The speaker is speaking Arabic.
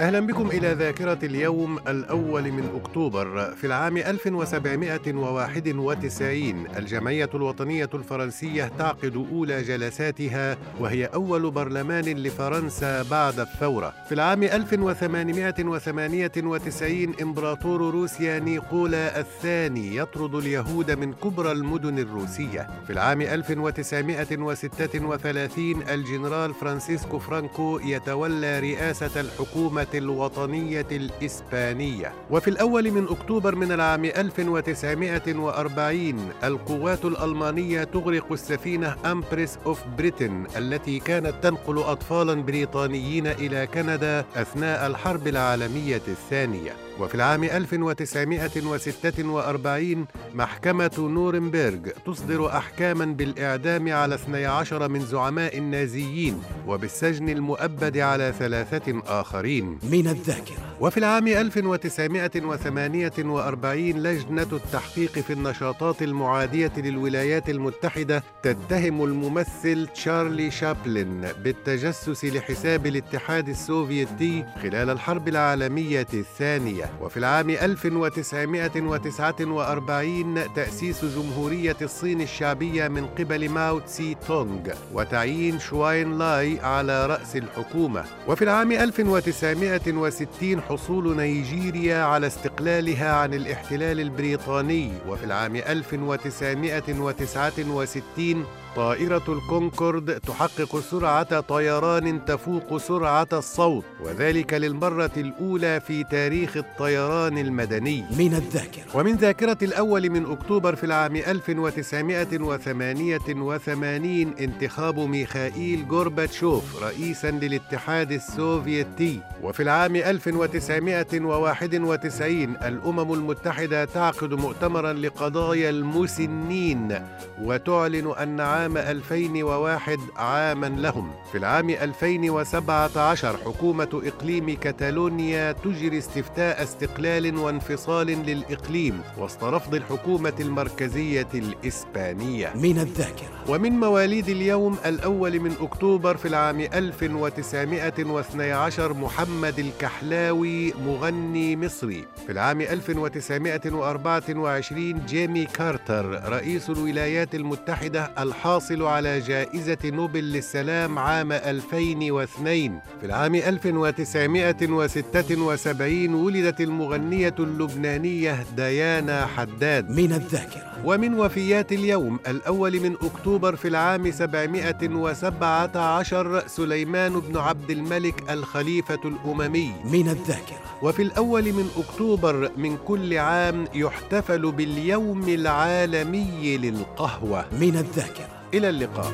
أهلا بكم إلى ذاكرة اليوم الأول من أكتوبر في العام 1791 الجمعية الوطنية الفرنسية تعقد أولى جلساتها وهي أول برلمان لفرنسا بعد الثورة. في العام 1898 إمبراطور روسيا نيقولا الثاني يطرد اليهود من كبرى المدن الروسية. في العام 1936 الجنرال فرانسيسكو فرانكو يتولى رئاسة الحكومة الوطنية الإسبانية. وفي الأول من أكتوبر من العام 1940 القوات الألمانية تغرق السفينة أمبريس أوف بريتن التي كانت تنقل أطفالا بريطانيين إلى كندا أثناء الحرب العالمية الثانية. وفي العام 1946 محكمة نورنبرغ تصدر أحكاما بالإعدام على 12 من زعماء النازيين وبالسجن المؤبد على ثلاثة آخرين. من الذاكرة. وفي العام 1948 لجنة التحقيق في النشاطات المعادية للولايات المتحدة تتهم الممثل تشارلي شابلن بالتجسس لحساب الاتحاد السوفيتي خلال الحرب العالمية الثانية. وفي العام 1949 تأسيس جمهورية الصين الشعبية من قبل ماو تسي تونغ وتعيين شو إن لاي على رأس الحكومة. وفي العام 1960 حصول نيجيريا على استقلالها عن الاحتلال البريطاني. وفي العام 1969 طائرة الكونكورد تحقق سرعة طيران تفوق سرعة الصوت وذلك للمرة الأولى في تاريخ الطيران المدني. من الذاكرة. ومن ذاكرة الأول من أكتوبر في العام 1988 انتخاب ميخائيل غورباتشوف رئيسا للاتحاد السوفيتي. وفي العام 1991 الأمم المتحدة تعقد مؤتمرا لقضايا المسنين وتعلن أن عام 2001 عاما لهم. في العام 2017 حكومة إقليم كتالونيا تجري استفتاء استقلال وانفصال للإقليم وسط رفض الحكومة المركزية الإسبانية. من الذاكرة. ومن مواليد اليوم الأول من أكتوبر في العام 1912 محمد الكحلاوي مغني مصري. في العام 1924 جيمي كارتر رئيس الولايات المتحدة الحاصل على جائزة نوبل للسلام عام 2002 في العام 1976 ولدت المغنية اللبنانية ديانا حداد. من الذاكرة. ومن وفيات اليوم الأول من أكتوبر في العام 717 سليمان بن عبد الملك الخليفة الأممي. من الذاكرة. وفي الأول من أكتوبر من كل عام يحتفل باليوم العالمي للقهوة. من الذاكرة. إلى اللقاء.